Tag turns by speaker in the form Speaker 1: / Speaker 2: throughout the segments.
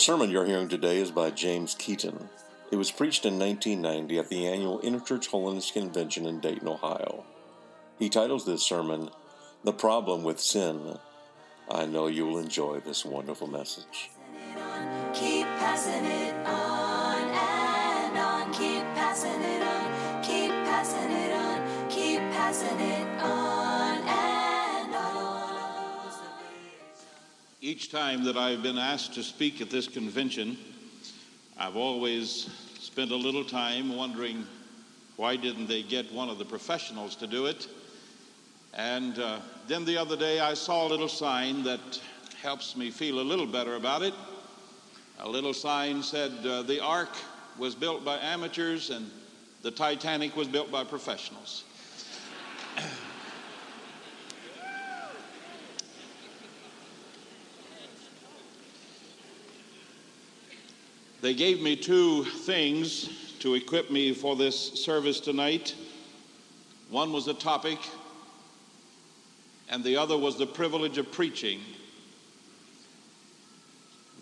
Speaker 1: The sermon you're hearing today is by James Keaton. It was preached in 1990 at the annual Interchurch Holiness Convention in Dayton, Ohio. He titles
Speaker 2: this
Speaker 1: sermon, The Problem with Sin. I know you will enjoy this wonderful message. Keep passing it on and on. Keep passing it on. Keep
Speaker 3: passing it on. Keep passing it on. Each time that I've been asked to speak at this convention, I've always spent a little time wondering why didn't they get one of the professionals to do it? And uh, then the other day I saw a little sign that helps me feel a little better about it. A little sign said, uh, The Ark was built by amateurs and the Titanic was built by professionals. They gave me two things to equip me for this service tonight. One was the topic, and the other was the privilege of preaching.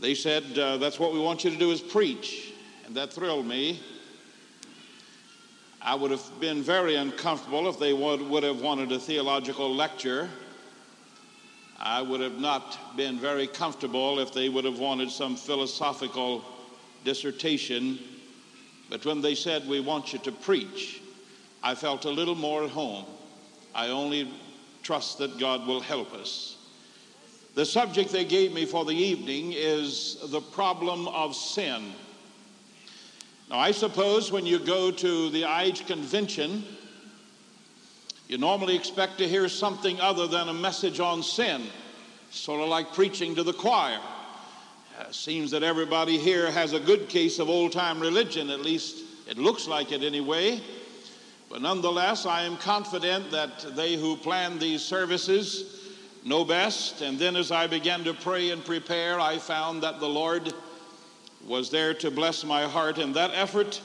Speaker 3: They said, uh, That's what we want you to do is preach. And that thrilled me. I would have been very uncomfortable if they would, would have wanted a theological lecture. I would have not been very comfortable if they would have wanted some philosophical dissertation, but when they said, We want you to preach, I felt a little more at home. I only trust that God will help us. The subject they gave me for the evening is the problem of sin. Now, I suppose when you go to the IH convention, you normally expect to hear something other than a message on sin, sort of like preaching to the choir. Uh, seems that everybody here has a good case of old time religion, at least it looks like it anyway. But nonetheless, I am confident that they who plan these services know best. And then as I began to pray and prepare, I found that the Lord was there to bless my heart in that effort.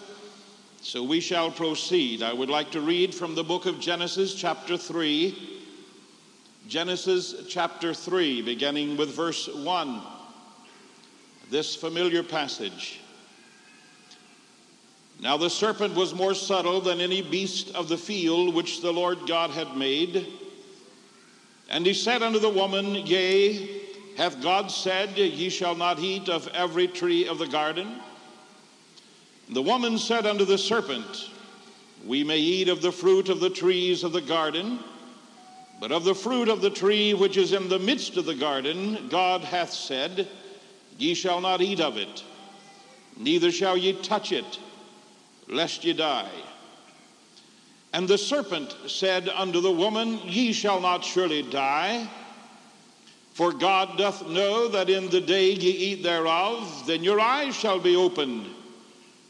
Speaker 3: So we shall proceed. I would like to read from the book of Genesis, chapter 3. Genesis chapter 3, beginning with verse 1 this familiar passage. Now the serpent was more subtle than any beast of the field which the Lord God had made. And he said unto the woman, Yea, hath God said, Ye shall not eat of every tree of the garden? And the woman said unto the serpent, We may eat of the fruit of the trees of the garden, but of the fruit of the tree which is in the midst of the garden, God hath said, Ye shall not eat of it, neither shall ye touch it, lest ye die. And the serpent said unto the woman, Ye shall not surely die. For God doth know that in the day ye eat thereof, then your eyes shall be opened,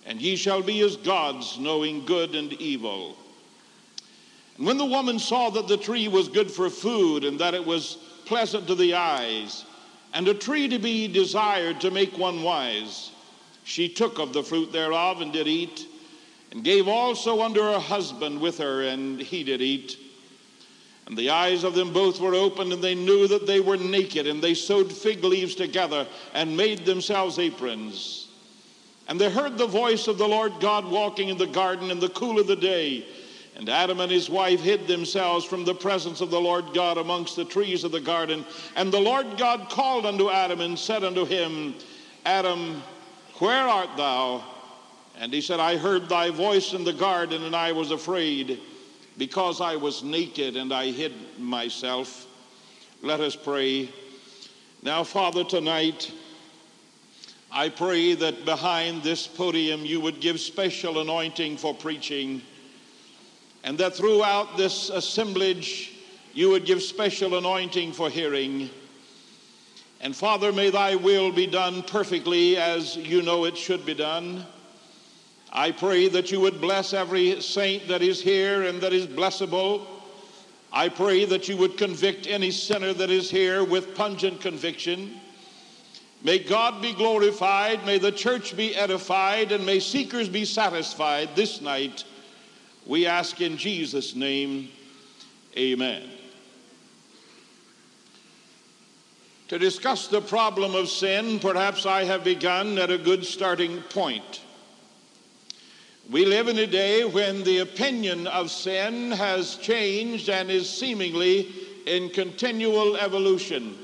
Speaker 3: and ye shall be as gods, knowing good and evil. And when the woman saw that the tree was good for food, and that it was pleasant to the eyes, and a tree to be desired to make one wise. She took of the fruit thereof and did eat, and gave also unto her husband with her, and he did eat. And the eyes of them both were opened, and they knew that they were naked, and they sewed fig leaves together and made themselves aprons. And they heard the voice of the Lord God walking in the garden in the cool of the day. And Adam and his wife hid themselves from the presence of the Lord God amongst the trees of the garden. And the Lord God called unto Adam and said unto him, Adam, where art thou? And he said, I heard thy voice in the garden, and I was afraid, because I was naked and I hid myself. Let us pray. Now, Father, tonight, I pray that behind this podium you would give special anointing for preaching and that throughout this assemblage you would give special anointing for hearing. And Father, may thy will be done perfectly as you know it should be done. I pray that you would bless every saint that is here and that is blessable. I pray that you would convict any sinner that is here with pungent conviction. May God be glorified, may the church be edified, and may seekers be satisfied this night we ask in Jesus' name, amen. To discuss the problem of sin, perhaps I have begun at a good starting point. We live in a day when the opinion of sin has changed and is seemingly in continual evolution.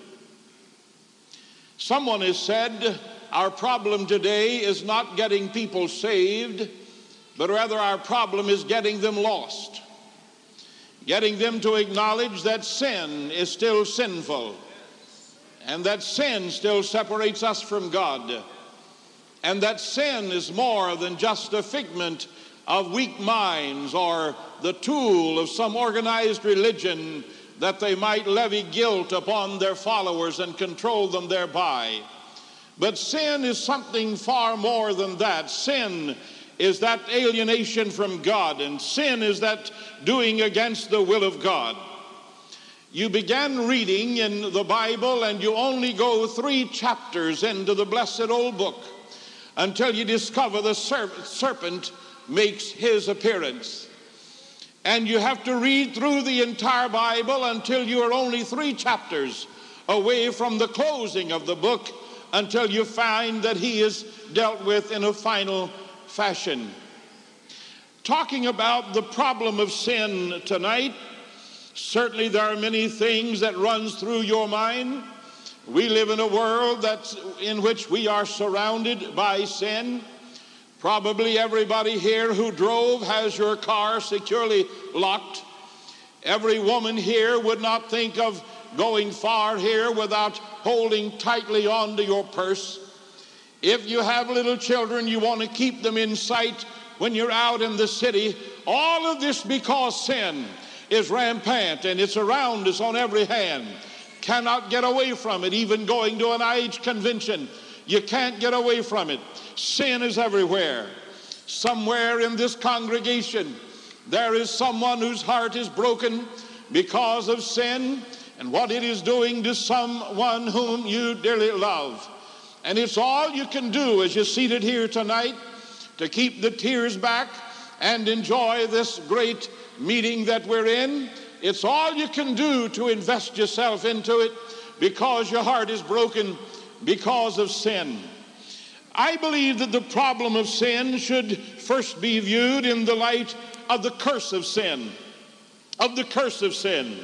Speaker 3: Someone has said, Our problem today is not getting people saved, but rather our problem is getting them lost, getting them to acknowledge that sin is still sinful, and that sin still separates us from God, and that sin is more than just a figment of weak minds or the tool of some organized religion that they might levy guilt upon their followers and control them thereby. But sin is something far more than that. Sin is that alienation from God, and sin is that doing against the will of God. You began reading in the Bible, and you only go three chapters into the blessed old book until you discover the serpent makes his appearance. And you have to read through the entire Bible until you are only three chapters away from the closing of the book until you find that he is dealt with in a final fashion. Talking about the problem of sin tonight, certainly there are many things that runs through your mind. We live in a world that's in which we are surrounded by sin. Probably everybody here who drove has your car securely locked. Every woman here would not think of going far here without holding tightly onto your purse. If you have little children, you want to keep them in sight when you're out in the city. All of this because sin is rampant and it's around us on every hand. Cannot get away from it, even going to an IH convention. You can't get away from it. Sin is everywhere. Somewhere in this congregation, there is someone whose heart is broken because of sin and what it is doing to someone whom you dearly love. And it's all you can do as you're seated here tonight to keep the tears back and enjoy this great meeting that we're in. It's all you can do to invest yourself into it because your heart is broken because of sin. I believe that the problem of sin should first be viewed in the light of the curse of sin. Of the curse of sin.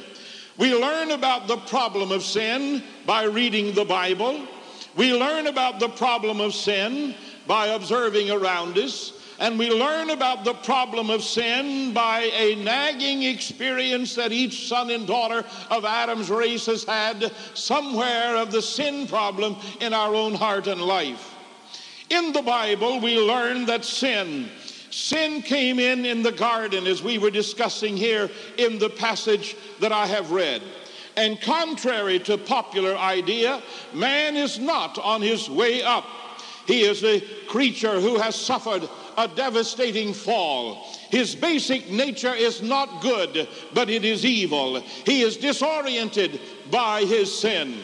Speaker 3: We learn about the problem of sin by reading the Bible. We learn about the problem of sin by observing around us, and we learn about the problem of sin by a nagging experience that each son and daughter of Adam's race has had somewhere of the sin problem in our own heart and life. In the Bible, we learn that sin, sin came in in the garden as we were discussing here in the passage that I have read. And contrary to popular idea, man is not on his way up. He is a creature who has suffered a devastating fall. His basic nature is not good, but it is evil. He is disoriented by his sin.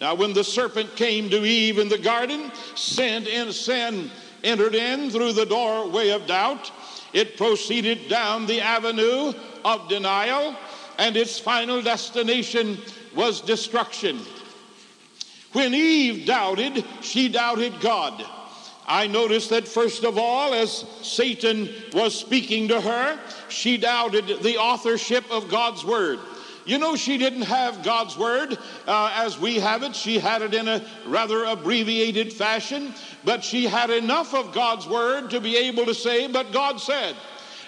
Speaker 3: Now, when the serpent came to Eve in the garden, sin, in, sin entered in through the doorway of doubt. It proceeded down the avenue of denial and its final destination was destruction. When Eve doubted, she doubted God. I noticed that first of all, as Satan was speaking to her, she doubted the authorship of God's word. You know, she didn't have God's word uh, as we have it. She had it in a rather abbreviated fashion, but she had enough of God's word to be able to say, But God said.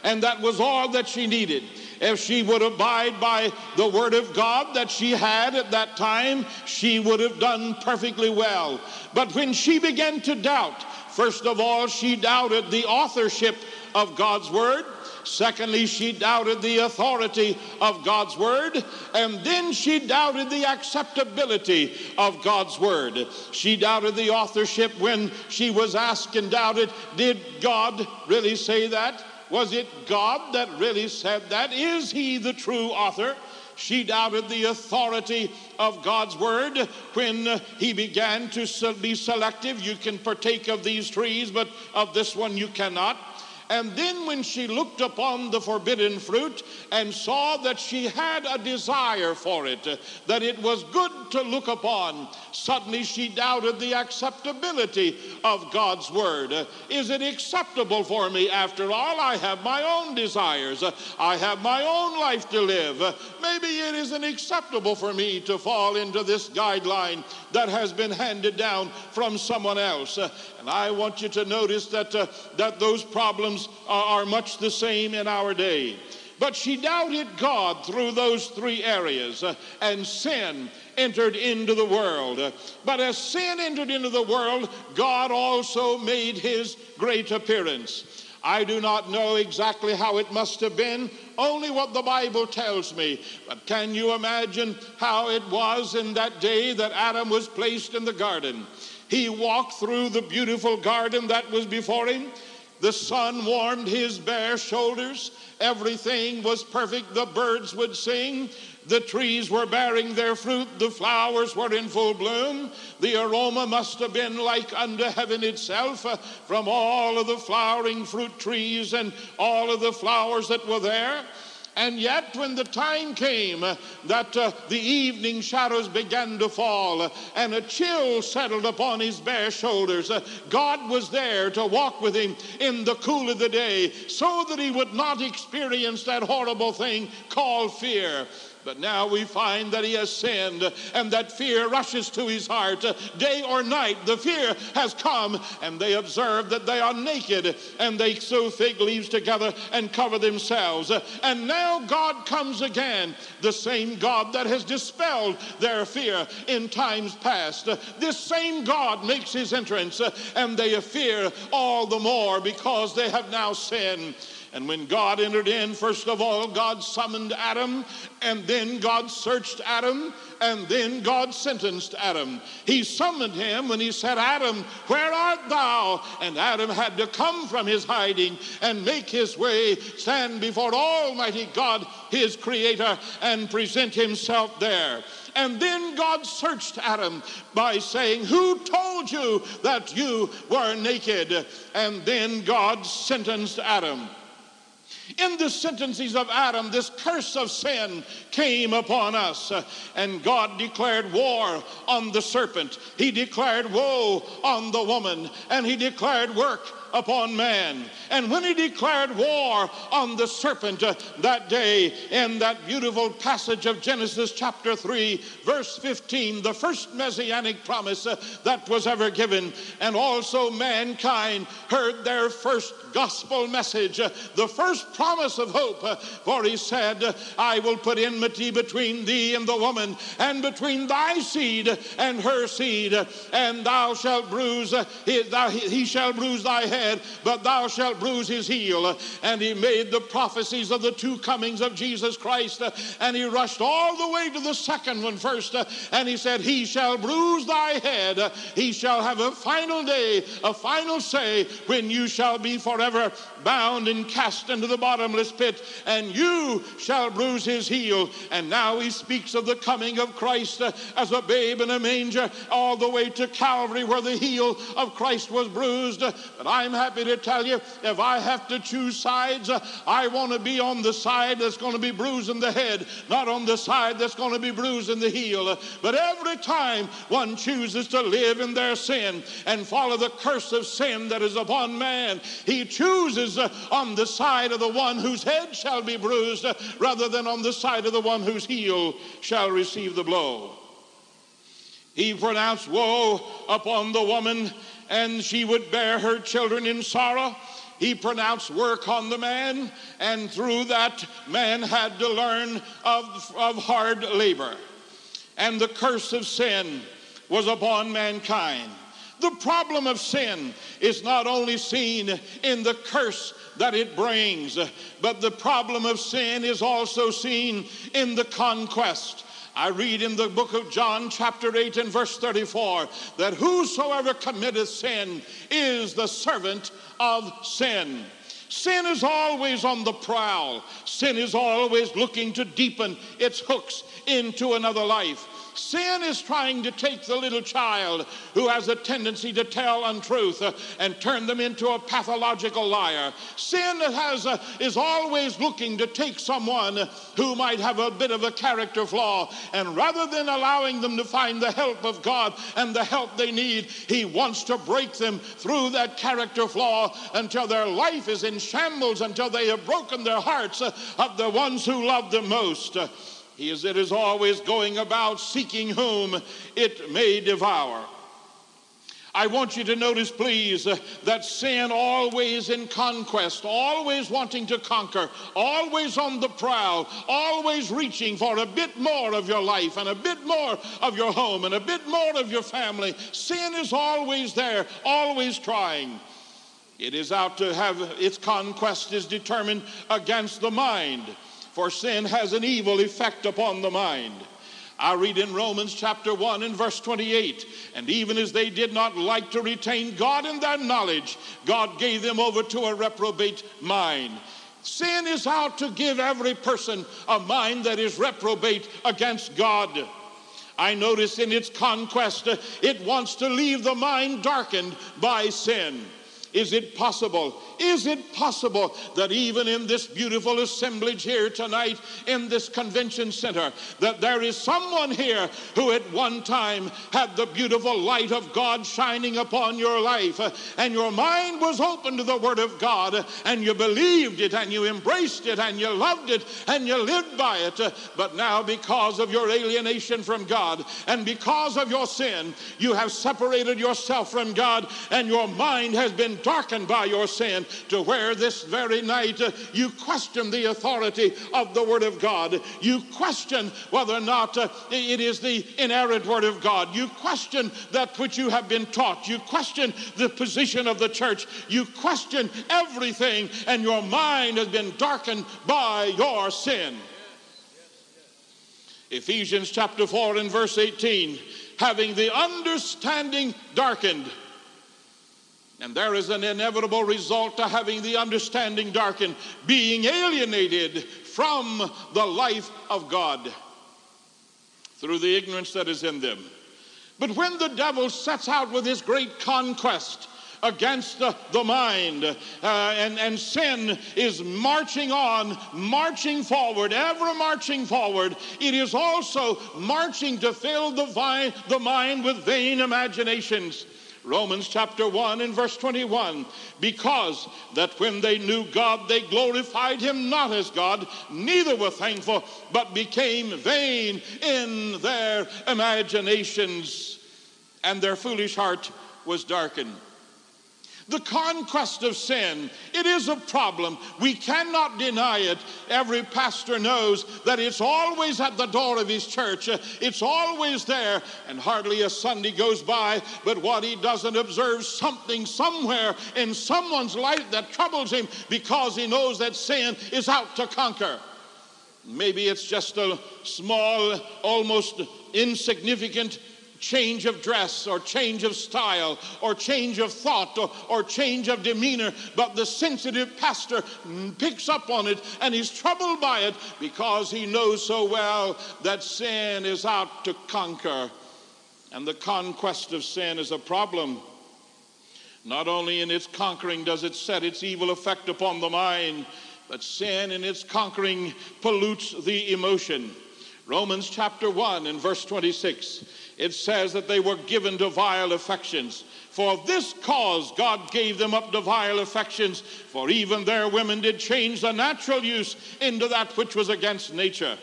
Speaker 3: And that was all that she needed. If she would abide by the word of God that she had at that time, she would have done perfectly well. But when she began to doubt, first of all, she doubted the authorship of God's word. Secondly, she doubted the authority of God's word. And then she doubted the acceptability of God's word. She doubted the authorship when she was asked and doubted, Did God really say that? Was it God that really said that? Is He the true author? She doubted the authority of God's word when he began to be selective. You can partake of these trees, but of this one you cannot. And then when she looked upon the forbidden fruit and saw that she had a desire for it, that it was good to look upon, suddenly she doubted the acceptability of God's word. Is it acceptable for me? After all, I have my own desires, I have my own life to live. Maybe it isn't acceptable for me to fall into this guideline that has been handed down from someone else. And I want you to notice that, uh, that those problems problems are much the same in our day. But she doubted God through those three areas, uh, and sin entered into the world. But as sin entered into the world, God also made his great appearance. I do not know exactly how it must have been, only what the Bible tells me. But can you imagine how it was in that day that Adam was placed in the garden? He walked through the beautiful garden that was before him. The sun warmed his bare shoulders. Everything was perfect. The birds would sing. The trees were bearing their fruit. The flowers were in full bloom. The aroma must have been like unto heaven itself uh, from all of the flowering fruit trees and all of the flowers that were there. And yet, when the time came that uh, the evening shadows began to fall and a chill settled upon his bare shoulders, uh, God was there to walk with him in the cool of the day so that he would not experience that horrible thing called fear. But now we find that he has sinned, and that fear rushes to his heart. Day or night, the fear has come, and they observe that they are naked, and they sew fig leaves together and cover themselves. And now God comes again, the same God that has dispelled their fear in times past. This same God makes his entrance, and they fear all the more because they have now sinned. And when God entered in, first of all, God summoned Adam, and then God searched Adam, and then God sentenced Adam. He summoned him when he said, Adam, where art thou? And Adam had to come from his hiding and make his way, stand before Almighty God, his creator, and present himself there. And then God searched Adam by saying, Who told you that you were naked? And then God sentenced Adam. In the sentences of Adam, this curse of sin came upon us, and God declared war on the serpent. He declared woe on the woman, and He declared work upon man. And when he declared war on the serpent uh, that day in that beautiful passage of Genesis chapter 3, verse 15, the first messianic promise uh, that was ever given, and also mankind heard their first gospel message, uh, the first promise of hope. For he said, I will put enmity between thee and the woman, and between thy seed and her seed, and thou shalt bruise, he, he shall bruise thy head head, but thou shalt bruise his heel. And he made the prophecies of the two comings of Jesus Christ. And he rushed all the way to the second one first. And he said, He shall bruise thy head. He shall have a final day, a final say, when you shall be forever bound and cast into the bottomless pit. And you shall bruise his heel. And now he speaks of the coming of Christ as a babe in a manger, all the way to Calvary, where the heel of Christ was bruised. But I I'm happy to tell you if I have to choose sides, I want to be on the side that's going to be bruising the head, not on the side that's going to be bruising the heel. But every time one chooses to live in their sin and follow the curse of sin that is upon man, he chooses on the side of the one whose head shall be bruised rather than on the side of the one whose heel shall receive the blow. He pronounced woe upon the woman and she would bear her children in sorrow. He pronounced work on the man, and through that, man had to learn of, of hard labor. And the curse of sin was upon mankind. The problem of sin is not only seen in the curse that it brings, but the problem of sin is also seen in the conquest I read in the book of John, chapter 8, and verse 34, that whosoever committeth sin is the servant of sin. Sin is always on the prowl. Sin is always looking to deepen its hooks into another life. Sin is trying to take the little child who has a tendency to tell untruth uh, and turn them into a pathological liar. Sin has, uh, is always looking to take someone who might have a bit of a character flaw, and rather than allowing them to find the help of God and the help they need, He wants to break them through that character flaw until their life is in shambles, until they have broken their hearts uh, of the ones who love them most. He is, it is always going about seeking whom it may devour. I want you to notice, please, uh, that sin always in conquest, always wanting to conquer, always on the prowl, always reaching for a bit more of your life and a bit more of your home and a bit more of your family. Sin is always there, always trying. It is out to have its conquest is determined against the mind for sin has an evil effect upon the mind. I read in Romans chapter 1 and verse 28 And even as they did not like to retain God in their knowledge, God gave them over to a reprobate mind. Sin is out to give every person a mind that is reprobate against God. I notice in its conquest, it wants to leave the mind darkened by sin. Is it possible is it possible that even in this beautiful assemblage here tonight in this convention center, that there is someone here who at one time had the beautiful light of God shining upon your life uh, and your mind was open to the Word of God and you believed it and you embraced it and you loved it and you lived by it. Uh, but now, because of your alienation from God and because of your sin, you have separated yourself from God and your mind has been darkened by your sin to where this very night uh, you question the authority of the Word of God. You question whether or not uh, it is the inerrant Word of God. You question that which you have been taught. You question the position of the church. You question everything, and your mind has been darkened by your sin. Ephesians chapter 4 and verse 18 having the understanding darkened and there is an inevitable result to having the understanding darkened, being alienated from the life of God through the ignorance that is in them. But when the devil sets out with his great conquest, against the, the mind. Uh, and, and sin is marching on, marching forward, ever marching forward. It is also marching to fill the, the mind with vain imaginations. Romans chapter 1 and verse 21 because that when they knew God, they glorified him not as God, neither were thankful, but became vain in their imaginations, and their foolish heart was darkened the conquest of sin. It is a problem. We cannot deny it. Every pastor knows that it's always at the door of his church, uh, it's always there, and hardly a Sunday goes by. But what he doesn't observe something somewhere in someone's life that troubles him because he knows that sin is out to conquer. Maybe it's just a small, almost insignificant change of dress or change of style or change of thought or, or, change of demeanor, but the sensitive pastor mm, picks up on it and he's troubled by it because he knows so well that sin is out to conquer. And the conquest of sin is a problem. Not only in its conquering does it set its evil effect upon the mind, but sin in its conquering pollutes the emotion. Romans chapter 1 and verse 26 it says that they were given to vile affections. For this cause God gave them up to vile affections, for even their women did change the natural use into that which was against nature.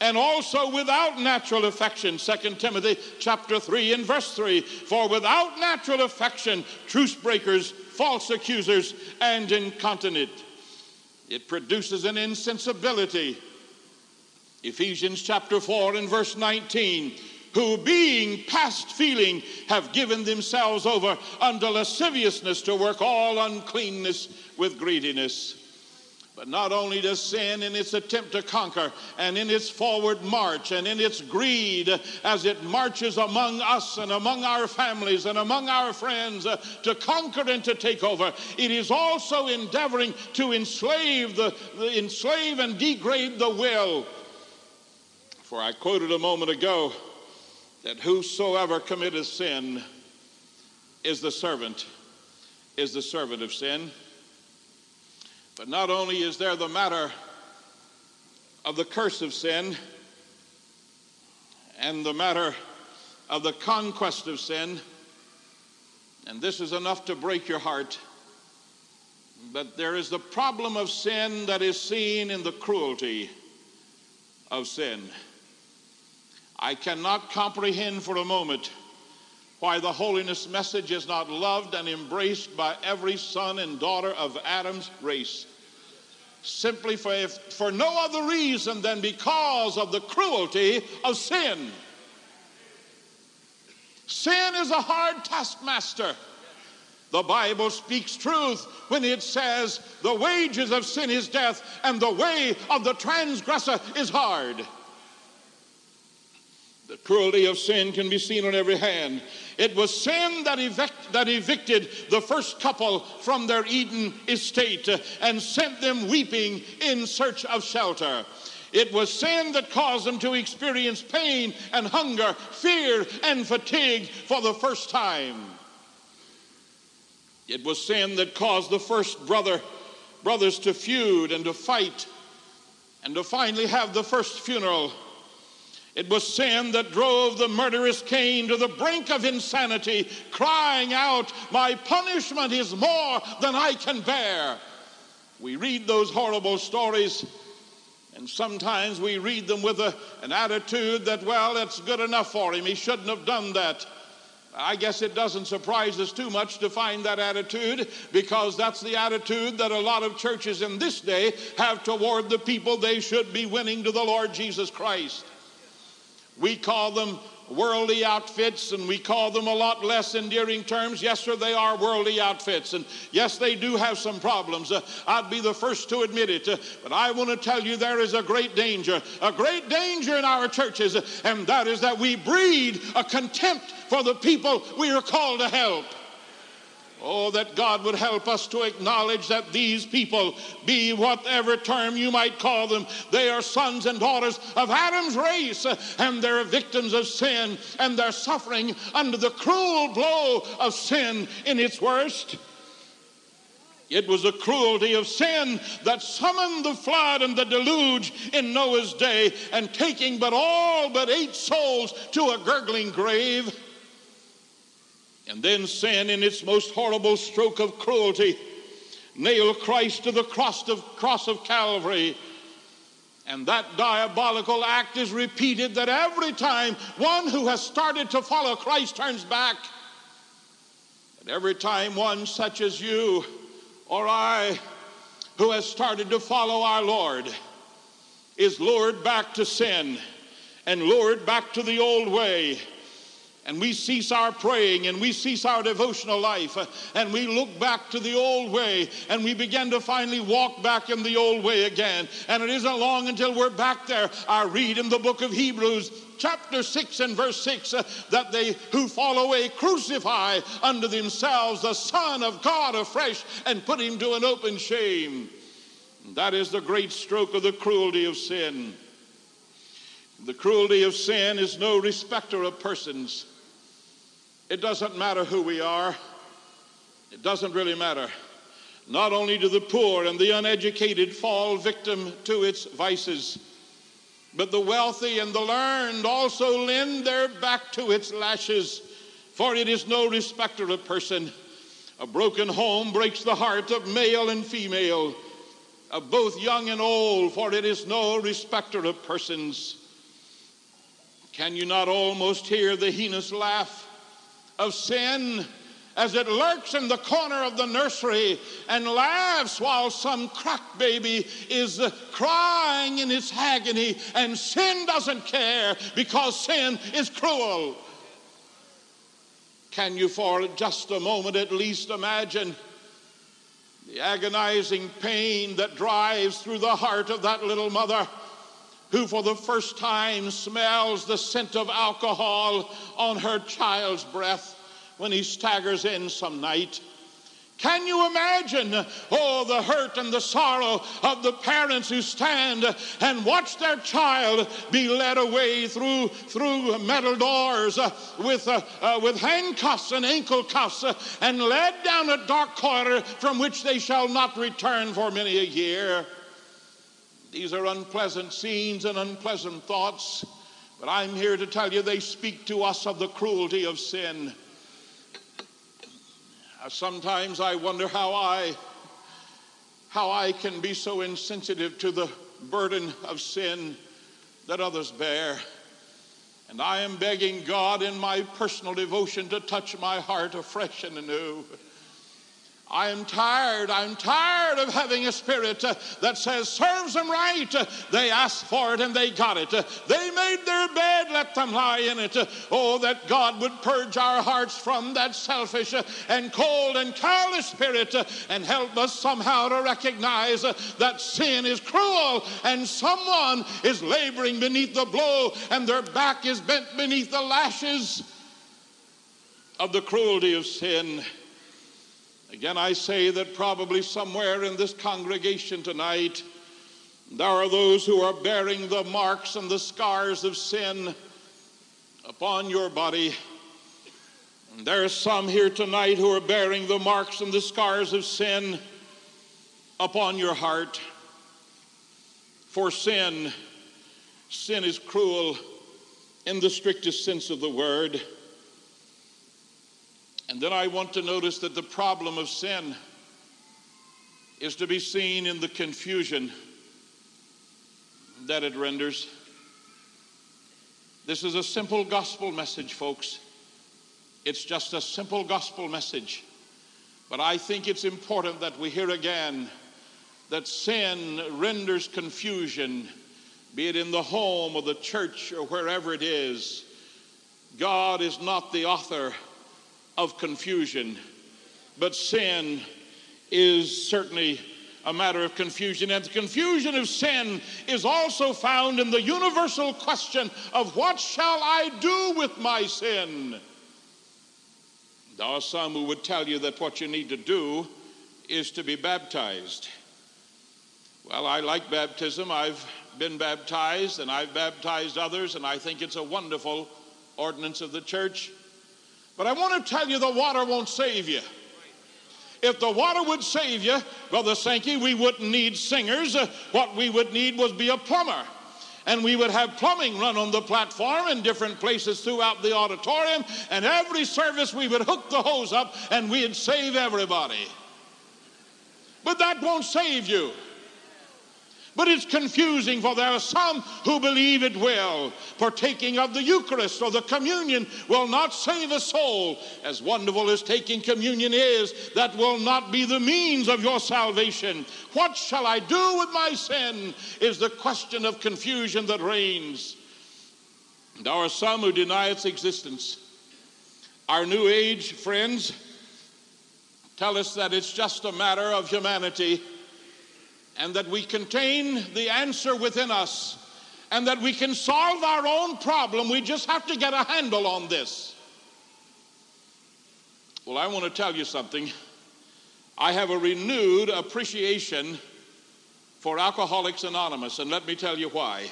Speaker 3: And also without natural affection, 2 Timothy chapter 3 and verse 3. For without natural affection, truce breakers, false accusers, and incontinent. It produces an insensibility. Ephesians chapter 4 and verse 19 who being past feeling have given themselves over unto lasciviousness to work all uncleanness with greediness. But not only does sin in its attempt to conquer and in its forward march and in its greed as it marches among us and among our families and among our friends uh, to conquer and to take over, it is also endeavoring to enslave, the, the, enslave and degrade the will. For I quoted a moment ago that whosoever committeth sin is the servant, is the servant of sin. But not only is there the matter of the curse of sin and the matter of the conquest of sin, and this is enough to break your heart. But there is the problem of sin that is seen in the cruelty of sin. I cannot comprehend for a moment why the holiness message is not loved and embraced by every son and daughter of Adam's race. Simply for, if, for no other reason than because of the cruelty of sin. Sin is a hard taskmaster. The Bible speaks truth when it says, The wages of sin is death, and the way of the transgressor is hard. The cruelty of sin can be seen on every hand. It was sin that, evict, that, evicted the first couple from their Eden estate and sent them weeping in search of shelter. It was sin that caused them to experience pain and hunger, fear and fatigue for the first time. It was sin that caused the first brother, brothers to feud and to fight and to finally have the first funeral it was sin that drove the murderous Cain to the brink of insanity, crying out, My punishment is more than I can bear. We read those horrible stories, and sometimes we read them with a, an attitude that, well, it's good enough for him. He shouldn't have done that. I guess it doesn't surprise us too much to find that attitude because that's the attitude that a lot of churches in this day have toward the people they should be winning to the Lord Jesus Christ. We call them worldly outfits and we call them a lot less endearing terms. Yes, sir, they are worldly outfits. And yes, they do have some problems. Uh, I'd be the first to admit it. Uh, but I want to tell you there is a great danger, a great danger in our churches, uh, and that is that we breed a contempt for the people we are called to help. Oh, that God would help us to acknowledge that these people, be whatever term you might call them, they are sons and daughters of Adam's race, and they're victims of sin, and they're suffering under the cruel blow of sin in its worst. It was the cruelty of sin that summoned the flood and the deluge in Noah's day, and taking but all but eight souls to a gurgling grave. And then sin, in its most horrible stroke of cruelty, nailed Christ to the cross of, cross of Calvary. And that diabolical act is repeated that every time one who has started to follow Christ turns back. And every time one such as you or I who has started to follow our Lord is lured back to sin and lured back to the old way and we cease our praying and we cease our devotional life uh, and we look back to the old way and we begin to finally walk back in the old way again. And it isn't long until we're back there. I read in the book of Hebrews, chapter 6 and verse 6 uh, that they who fall away crucify unto themselves the Son of God afresh and put him to an open shame. That is the great stroke of the cruelty of sin. The cruelty of sin is no respecter of persons. It doesn't matter who we are, it doesn't really matter. Not only do the poor and the uneducated fall victim to its vices, but the wealthy and the learned also lend their back to its lashes, for it is no respecter of person. A broken home breaks the heart of male and female, of both young and old, for it is no respecter of persons. Can you not almost hear the heinous laugh of sin as it lurks in the corner of the nursery and laughs while some crack baby is crying in its agony, and sin doesn't care because sin is cruel. Can you, for just a moment at least, imagine the agonizing pain that drives through the heart of that little mother? who for the first time smells the scent of alcohol on her child's breath when he staggers in some night. Can you imagine, oh, the hurt and the sorrow of the parents who stand and watch their child be led away through, through metal doors uh, with, uh, uh, with handcuffs and ankle cuffs and led down a dark corridor from which they shall not return for many a year? These are unpleasant scenes and unpleasant thoughts, but I'm here to tell you they speak to us of the cruelty of sin. Uh, sometimes I wonder how I how I can be so insensitive to the burden of sin that others bear. And I am begging God in my personal devotion to touch my heart afresh and anew. I am tired. I'm tired of having a spirit uh, that says serves them right. Uh, they asked for it and they got it. Uh, they made their bed, let them lie in it. Oh, that God would purge our hearts from that selfish and cold and callous spirit and help us somehow to recognize that sin is cruel and someone is laboring beneath the blow and their back is bent beneath the lashes of the cruelty of sin. Again, I say that probably somewhere in this congregation tonight, there are those who are bearing the marks and the scars of sin upon your body. And there are some here tonight who are bearing the marks and the scars of sin upon your heart. For sin, sin is cruel in the strictest sense of the word. And then I want to notice that the problem of sin is to be seen in the confusion that it renders. This is a simple gospel message, folks. It's just a simple gospel message. But I think it's important that we hear again that sin renders confusion, be it in the home or the church or wherever it is. God is not the author of confusion. But sin is certainly a matter of confusion. And the confusion of sin is also found in the universal question of what shall I do with my sin? There are some who would tell you that what you need to do is to be baptized. Well, I like baptism. I've been baptized and I've baptized others, and I think it's a wonderful ordinance of the church. But I want to tell you the water won't save you. If the water would save you, Brother Sankey, we wouldn't need singers. Uh, what we would need was be a plumber. And we would have plumbing run on the platform in different places throughout the auditorium. And every service we would hook the hose up and we'd save everybody. But that won't save you. But it's confusing, for there are some who believe it will. Partaking of the Eucharist or the communion will not save a soul. As wonderful as taking communion is, that will not be the means of your salvation. What shall I do with my sin? is the question of confusion that reigns. There are some who deny its existence. Our New Age friends tell us that it's just a matter of humanity and that we contain the answer within us and that we can solve our own problem. We just have to get a handle on this. Well, I want to tell you something. I have a renewed appreciation for Alcoholics Anonymous, and let me tell you why.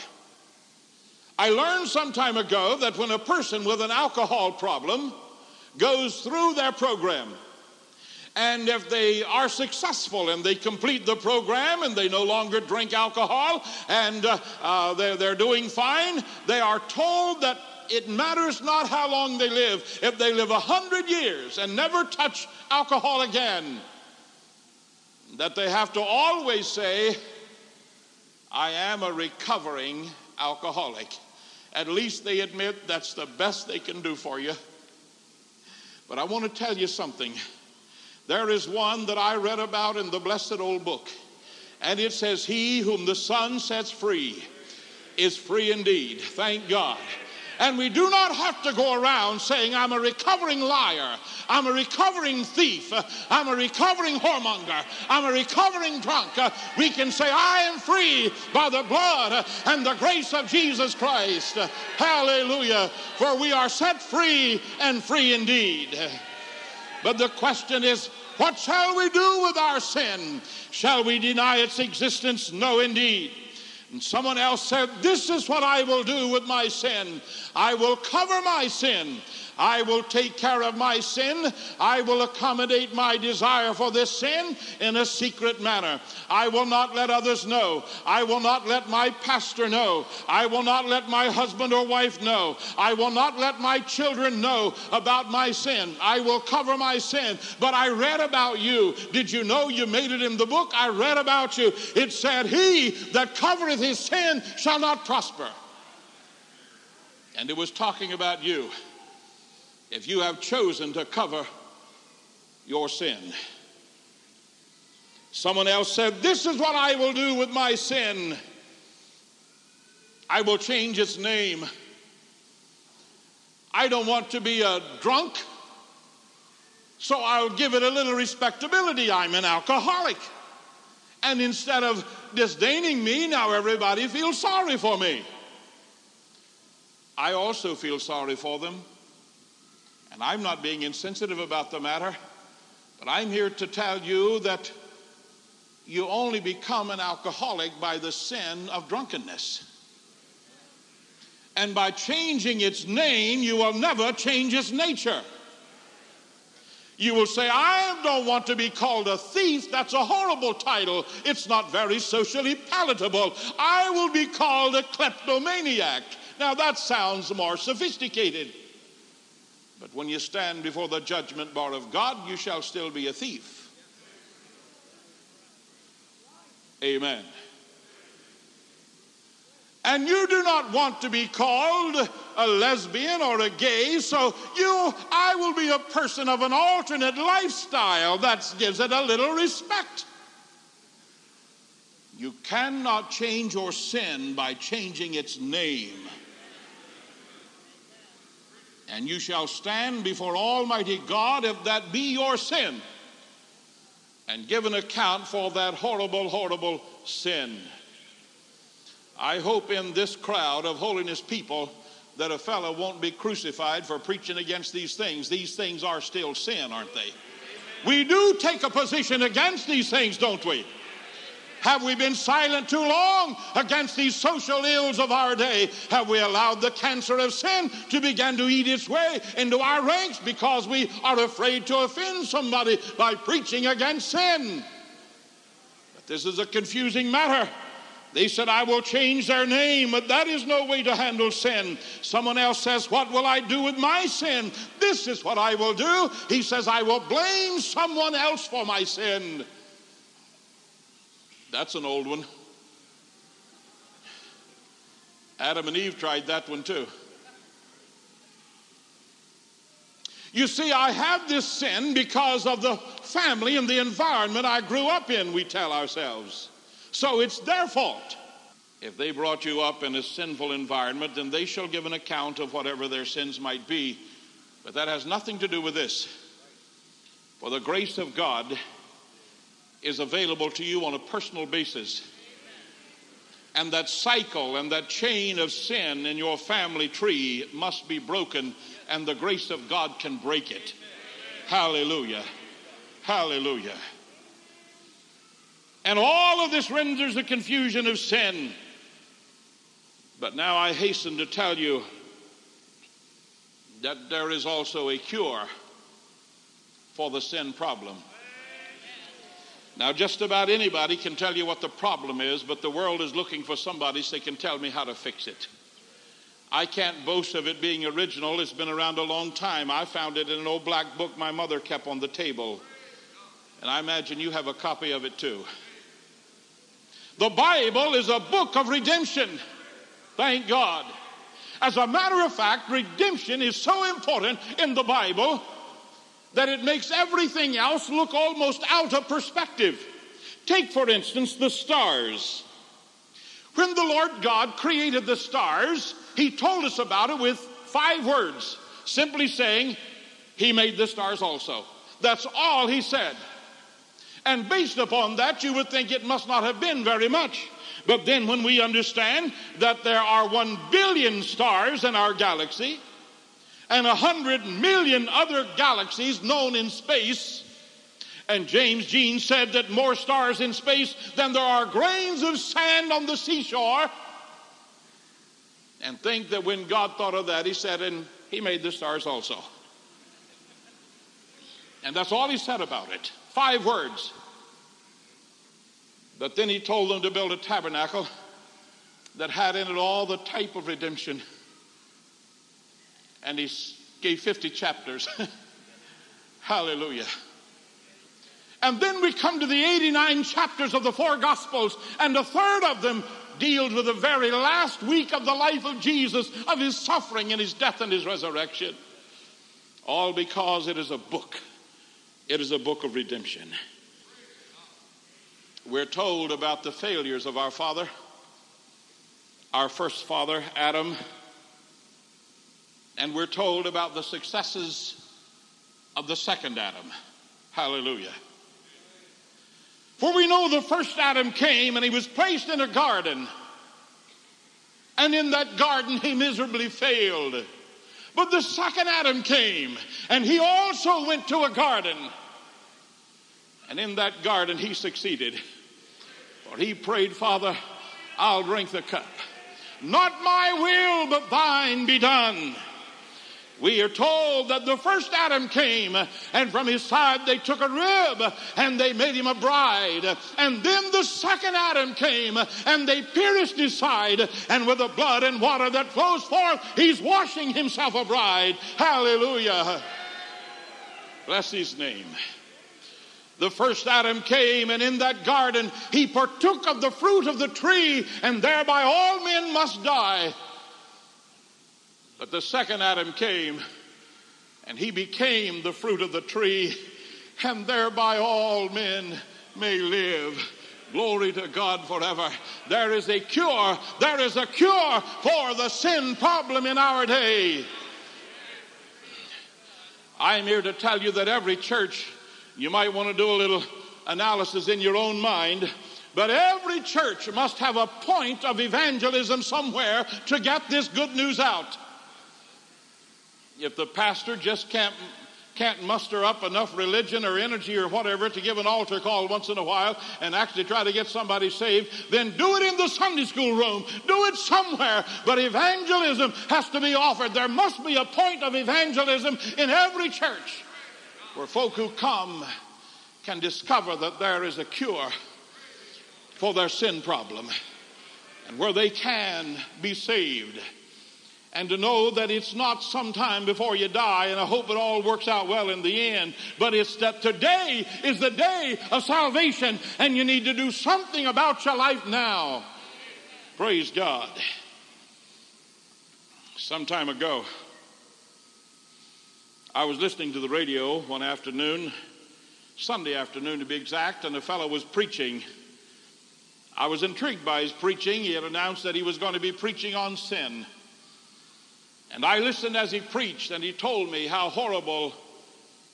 Speaker 3: I learned some time ago that when a person with an alcohol problem goes through their program, and if they are successful and they complete the program and they no longer drink alcohol and uh, uh, they're, they're doing fine, they are told that it matters not how long they live. If they live a hundred years and never touch alcohol again, that they have to always say, I am a recovering alcoholic. At least they admit that's the best they can do for you. But I want to tell you something. There is one that I read about in the blessed old book, and it says, He whom the Son sets free is free indeed. Thank God. And we do not have to go around saying, I'm a recovering liar, I'm a recovering thief, I'm a recovering whoremonger, I'm a recovering drunk. We can say, I am free by the blood and the grace of Jesus Christ. Hallelujah. For we are set free and free indeed. But the question is, what shall we do with our sin? Shall we deny its existence? No, indeed. And someone else said, This is what I will do with my sin. I will cover my sin. I will take care of my sin. I will accommodate my desire for this sin in a secret manner. I will not let others know. I will not let my pastor know. I will not let my husband or wife know. I will not let my children know about my sin. I will cover my sin. But I read about you. Did you know you made it in the book? I read about you. It said, He that covereth his sin shall not prosper. And it was talking about you if you have chosen to cover your sin. Someone else said, This is what I will do with my sin. I will change its name. I don't want to be a drunk, so I'll give it a little respectability. I'm an alcoholic. And instead of disdaining me, now everybody feels sorry for me. I also feel sorry for them and I'm not being insensitive about the matter, but I'm here to tell you that you only become an alcoholic by the sin of drunkenness. And by changing its name, you will never change its nature. You will say, I don't want to be called a thief. That's a horrible title. It's not very socially palatable. I will be called a kleptomaniac. Now, that sounds more sophisticated. But when you stand before the judgment bar of God, you shall still be a thief. Amen. And you do not want to be called a lesbian or a gay, so you, I will be a person of an alternate lifestyle. That gives it a little respect. You cannot change your sin by changing its name and you shall stand before Almighty God if that be your sin, and give an account for that horrible, horrible sin. I hope in this crowd of holiness people that a fellow won't be crucified for preaching against these things. These things are still sin, aren't they? We do take a position against these things, don't we? Have we been silent too long against these social ills of our day? Have we allowed the cancer of sin to begin to eat its way into our ranks because we are afraid to offend somebody by preaching against sin? But this is a confusing matter. They said, I will change their name, but that is no way to handle sin. Someone else says, What will I do with my sin? This is what I will do. He says, I will blame someone else for my sin. That's an old one. Adam and Eve tried that one too. You see, I have this sin because of the family and the environment I grew up in, we tell ourselves. So it's their fault. If they brought you up in a sinful environment, then they shall give an account of whatever their sins might be. But that has nothing to do with this. For the grace of God is available to you on a personal basis. And that cycle and that chain of sin in your family tree must be broken, and the grace of God can break it. Hallelujah. Hallelujah. And all of this renders the confusion of sin. But now I hasten to tell you that there is also a cure for the sin problem. Now, just about anybody can tell you what the problem is, but the world is looking for somebody so they can tell me how to fix it. I can't boast of it being original. It's been around a long time. I found it in an old black book my mother kept on the table. And I imagine you have a copy of it too. The Bible is a book of redemption. Thank God. As a matter of fact, redemption is so important in the Bible that it makes everything else look almost out of perspective. Take, for instance, the stars. When the Lord God created the stars, He told us about it with five words, simply saying, He made the stars also. That's all He said. And based upon that, you would think it must not have been very much. But then, when we understand that there are one billion stars in our galaxy, and a hundred million other galaxies known in space. And James Jeans said that more stars in space than there are grains of sand on the seashore. And think that when God thought of that, He said, and He made the stars also. And that's all He said about it. Five words. But then He told them to build a tabernacle that had in it all the type of redemption and he gave 50 chapters. Hallelujah. And then we come to the 89 chapters of the four Gospels, and a third of them deals with the very last week of the life of Jesus, of his suffering and his death and his resurrection. All because it is a book. It is a book of redemption. We're told about the failures of our father, our first father, Adam, and we're told about the successes of the second Adam. Hallelujah. For we know the first Adam came and he was placed in a garden. And in that garden he miserably failed. But the second Adam came and he also went to a garden. And in that garden he succeeded. For he prayed, Father, I'll drink the cup. Not my will, but thine be done. We are told that the first Adam came, and from his side they took a rib and they made him a bride. And then the second Adam came, and they pierced his side, and with the blood and water that flows forth, he's washing himself a bride. Hallelujah. Bless his name. The first Adam came, and in that garden he partook of the fruit of the tree, and thereby all men must die. But the second Adam came, and he became the fruit of the tree, and thereby all men may live. Glory to God forever. There is a cure. There is a cure for the sin problem in our day. I'm here to tell you that every church, you might want to do a little analysis in your own mind, but every church must have a point of evangelism somewhere to get this good news out. If the pastor just can't can't muster up enough religion or energy or whatever to give an altar call once in a while and actually try to get somebody saved, then do it in the Sunday school room. Do it somewhere. But evangelism has to be offered. There must be a point of evangelism in every church where folk who come can discover that there is a cure for their sin problem and where they can be saved and to know that it's not sometime before you die, and I hope it all works out well in the end, but it's that today is the day of salvation, and you need to do something about your life now. Praise God. Some time ago, I was listening to the radio one afternoon, Sunday afternoon to be exact, and a fellow was preaching. I was intrigued by his preaching. He had announced that he was going to be preaching on sin. And I listened as he preached, and he told me how horrible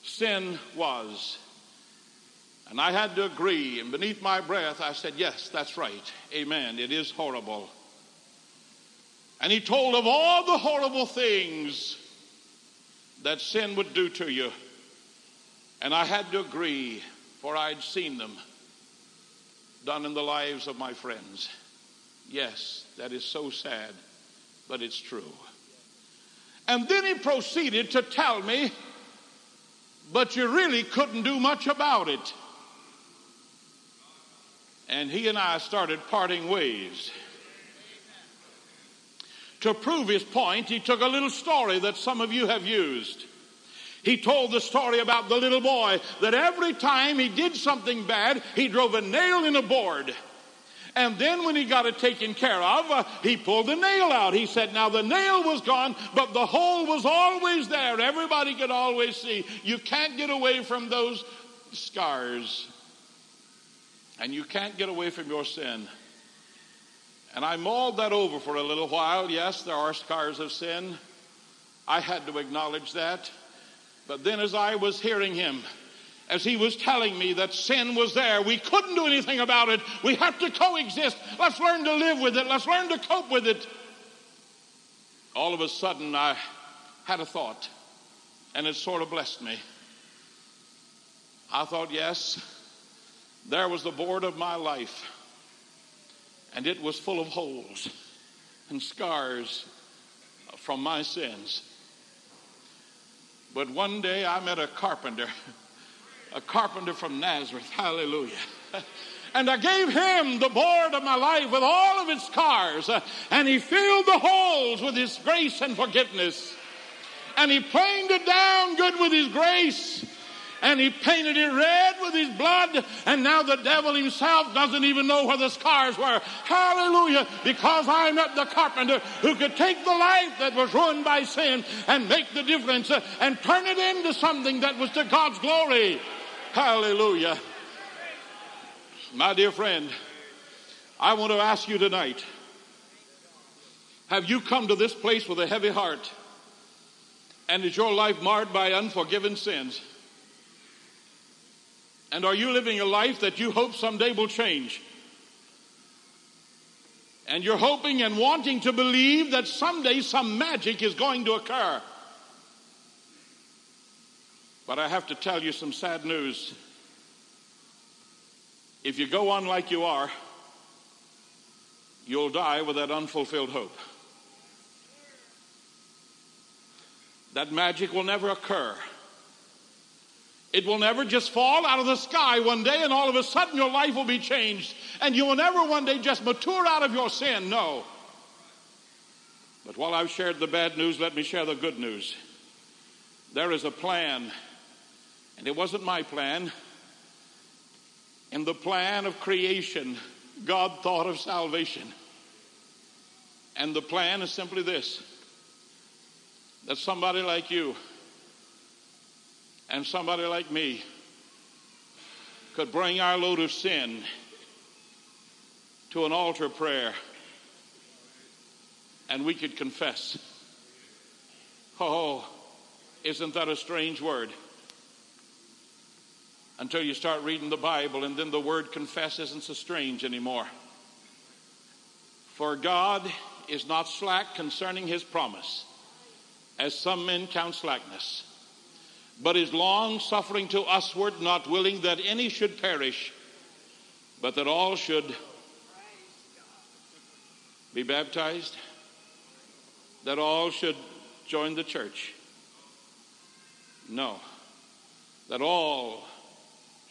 Speaker 3: sin was. And I had to agree, and beneath my breath, I said, Yes, that's right. Amen. It is horrible. And he told of all the horrible things that sin would do to you. And I had to agree, for I'd seen them done in the lives of my friends. Yes, that is so sad, but it's true. And then he proceeded to tell me, but you really couldn't do much about it. And he and I started parting ways. To prove his point, he took a little story that some of you have used. He told the story about the little boy that every time he did something bad, he drove a nail in a board. And then when he got it taken care of, uh, he pulled the nail out. He said, Now the nail was gone, but the hole was always there. Everybody could always see. You can't get away from those scars. And you can't get away from your sin. And I mauled that over for a little while. Yes, there are scars of sin. I had to acknowledge that. But then as I was hearing him, as he was telling me that sin was there. We couldn't do anything about it. We have to coexist. Let's learn to live with it. Let's learn to cope with it. All of a sudden, I had a thought, and it sort of blessed me. I thought, yes, there was the board of my life, and it was full of holes and scars from my sins. But one day I met a carpenter. a carpenter from Nazareth. Hallelujah. And I gave him the board of my life with all of its scars, uh, and he filled the holes with his grace and forgiveness. And he painted it down good with his grace, and he painted it red with his blood, and now the devil himself doesn't even know where the scars were. Hallelujah, because I'm not the carpenter who could take the life that was ruined by sin and make the difference uh, and turn it into something that was to God's glory. Hallelujah. My dear friend, I want to ask you tonight have you come to this place with a heavy heart? And is your life marred by unforgiven sins? And are you living a life that you hope someday will change? And you're hoping and wanting to believe that someday some magic is going to occur. But I have to tell you some sad news. If you go on like you are, you'll die with that unfulfilled hope. That magic will never occur. It will never just fall out of the sky one day and all of a sudden your life will be changed and you will never one day just mature out of your sin. No. But while I've shared the bad news, let me share the good news. There is a plan and it wasn't my plan. In the plan of creation, God thought of salvation. And the plan is simply this that somebody like you and somebody like me could bring our load of sin to an altar prayer and we could confess. Oh, isn't that a strange word? until you start reading the Bible, and then the word confess isn't so strange anymore. For God is not slack concerning his promise, as some men count slackness, but is long suffering to usward, not willing that any should perish, but that all should be baptized, that all should join the church. No, that all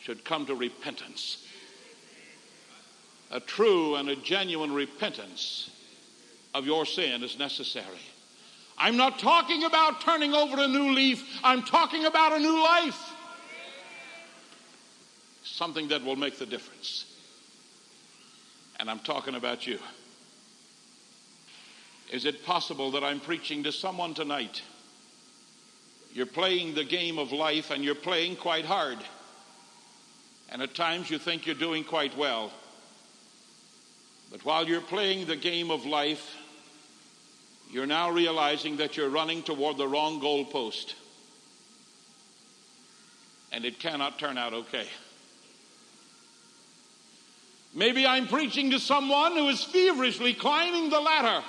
Speaker 3: should come to repentance. A true and a genuine repentance of your sin is necessary. I'm not talking about turning over a new leaf, I'm talking about a new life. Something that will make the difference. And I'm talking about you. Is it possible that I'm preaching to someone tonight? You're playing the game of life and you're playing quite hard and at times you think you're doing quite well. But while you're playing the game of life, you're now realizing that you're running toward the wrong goalpost. And it cannot turn out okay. Maybe I'm preaching to someone who is feverishly climbing the ladder.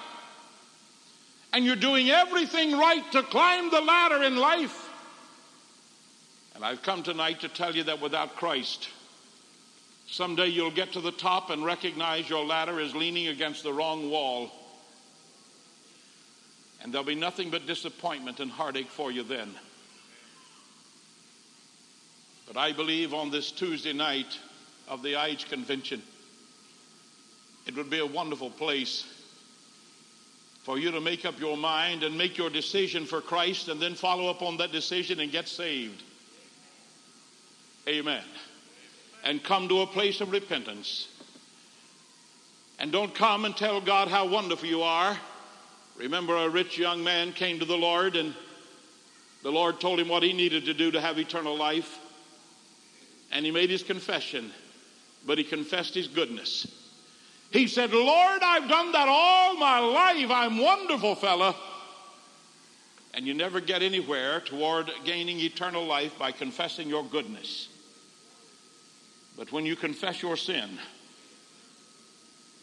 Speaker 3: And you're doing everything right to climb the ladder in life. And I've come tonight to tell you that without Christ, someday you'll get to the top and recognize your ladder is leaning against the wrong wall. And there'll be nothing but disappointment and heartache for you then. But I believe on this Tuesday night of the IH convention, it would be a wonderful place for you to make up your mind and make your decision for Christ and then follow up on that decision and get saved. Amen. And come to a place of repentance. And don't come and tell God how wonderful you are. Remember, a rich young man came to the Lord, and the Lord told him what he needed to do to have eternal life. And he made his confession, but he confessed his goodness. He said, Lord, I've done that all my life. I'm wonderful, fella and you never get anywhere toward gaining eternal life by confessing your goodness. But when you confess your sin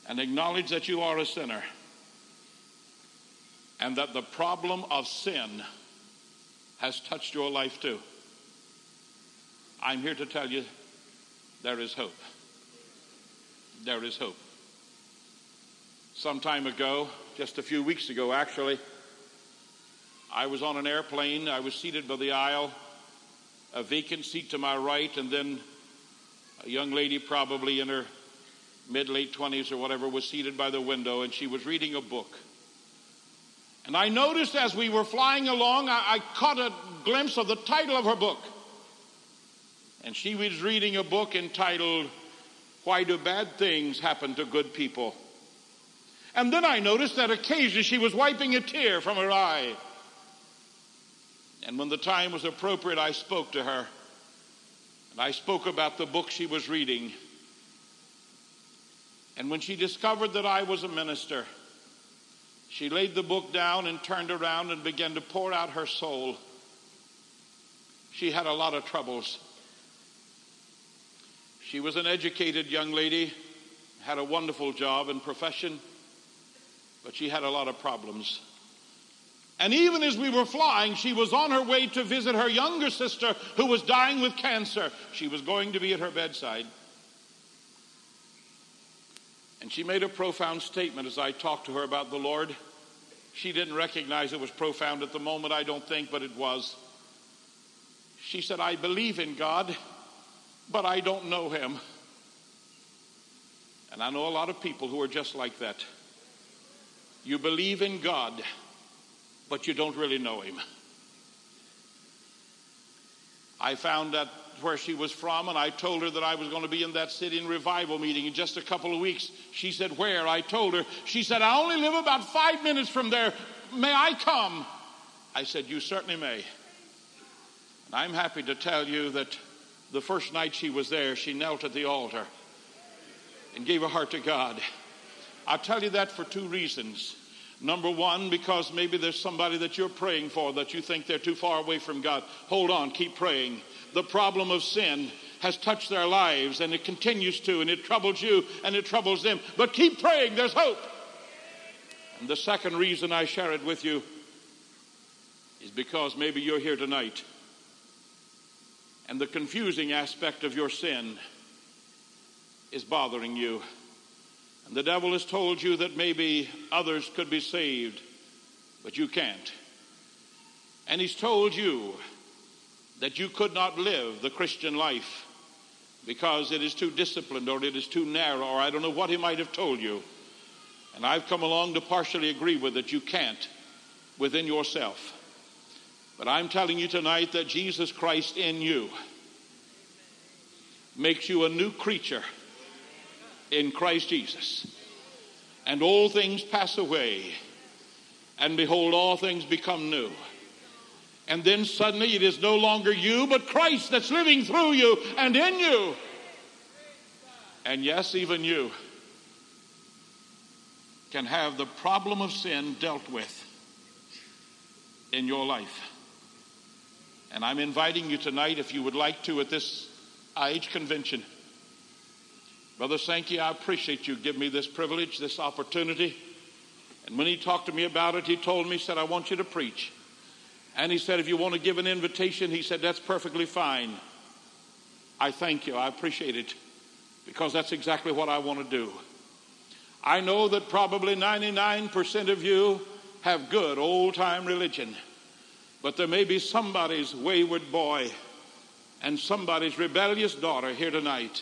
Speaker 3: and acknowledge that you are a sinner and that the problem of sin has touched your life too, I'm here to tell you there is hope. There is hope. Some time ago, just a few weeks ago actually, I was on an airplane. I was seated by the aisle, a vacant seat to my right, and then a young lady, probably in her mid late 20s or whatever, was seated by the window and she was reading a book. And I noticed as we were flying along, I, I caught a glimpse of the title of her book. And she was reading a book entitled, Why Do Bad Things Happen to Good People? And then I noticed that occasionally she was wiping a tear from her eye. And when the time was appropriate, I spoke to her. And I spoke about the book she was reading. And when she discovered that I was a minister, she laid the book down and turned around and began to pour out her soul. She had a lot of troubles. She was an educated young lady, had a wonderful job and profession, but she had a lot of problems. And even as we were flying, she was on her way to visit her younger sister who was dying with cancer. She was going to be at her bedside. And she made a profound statement as I talked to her about the Lord. She didn't recognize it was profound at the moment, I don't think, but it was. She said, I believe in God, but I don't know him. And I know a lot of people who are just like that. You believe in God but you don't really know him. I found out where she was from, and I told her that I was going to be in that city in revival meeting in just a couple of weeks. She said, Where? I told her. She said, I only live about five minutes from there. May I come? I said, You certainly may. And I'm happy to tell you that the first night she was there, she knelt at the altar and gave her heart to God. I'll tell you that for two reasons. Number one, because maybe there's somebody that you're praying for that you think they're too far away from God. Hold on, keep praying. The problem of sin has touched their lives and it continues to, and it troubles you and it troubles them. But keep praying, there's hope. And the second reason I share it with you is because maybe you're here tonight and the confusing aspect of your sin is bothering you. And the devil has told you that maybe others could be saved, but you can't. And he's told you that you could not live the Christian life because it is too disciplined or it is too narrow or I don't know what he might have told you. And I've come along to partially agree with it. You can't within yourself. But I'm telling you tonight that Jesus Christ in you makes you a new creature in Christ Jesus. And all things pass away, and behold, all things become new. And then suddenly it is no longer you, but Christ that's living through you and in you. And yes, even you can have the problem of sin dealt with in your life. And I'm inviting you tonight, if you would like to, at this IH convention Brother Sankey, I appreciate you giving me this privilege, this opportunity. And when he talked to me about it, he told me, he said, I want you to preach. And he said, if you want to give an invitation, he said, that's perfectly fine. I thank you. I appreciate it because that's exactly what I want to do. I know that probably 99% of you have good old time religion, but there may be somebody's wayward boy and somebody's rebellious daughter here tonight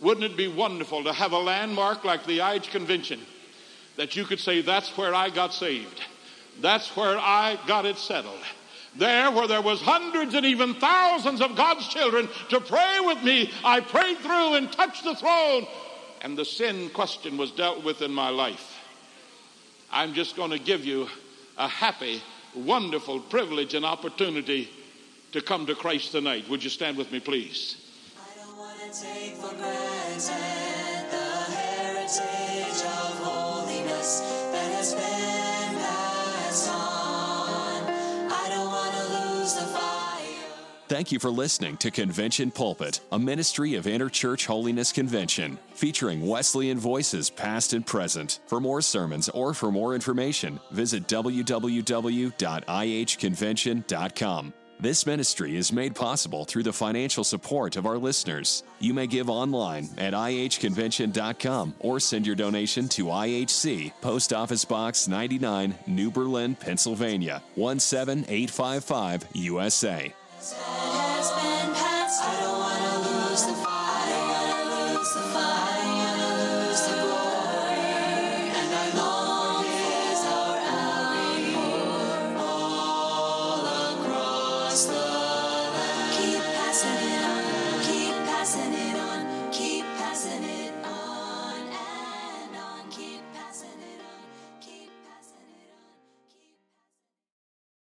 Speaker 3: wouldn't it be wonderful to have a landmark like the IH Convention that you could say, that's where I got saved? That's where I got it settled. There, where there was hundreds and even thousands of God's children to pray with me, I prayed through and touched the throne, and the sin question was dealt with in my life. I'm just going to give you a happy, wonderful privilege and opportunity to come to Christ tonight. Would you stand with me, please? take for granted the heritage of holiness that has been passed on. I don't want to lose the fire. Thank you for listening to Convention Pulpit, a ministry of Interchurch Holiness Convention, featuring Wesleyan voices past and present. For more sermons or for more information, visit www.ihconvention.com. This ministry is made possible through the financial support of our listeners. You may give online at ihconvention.com or send your donation to IHC, Post Office Box 99, New Berlin, Pennsylvania, 17855 USA.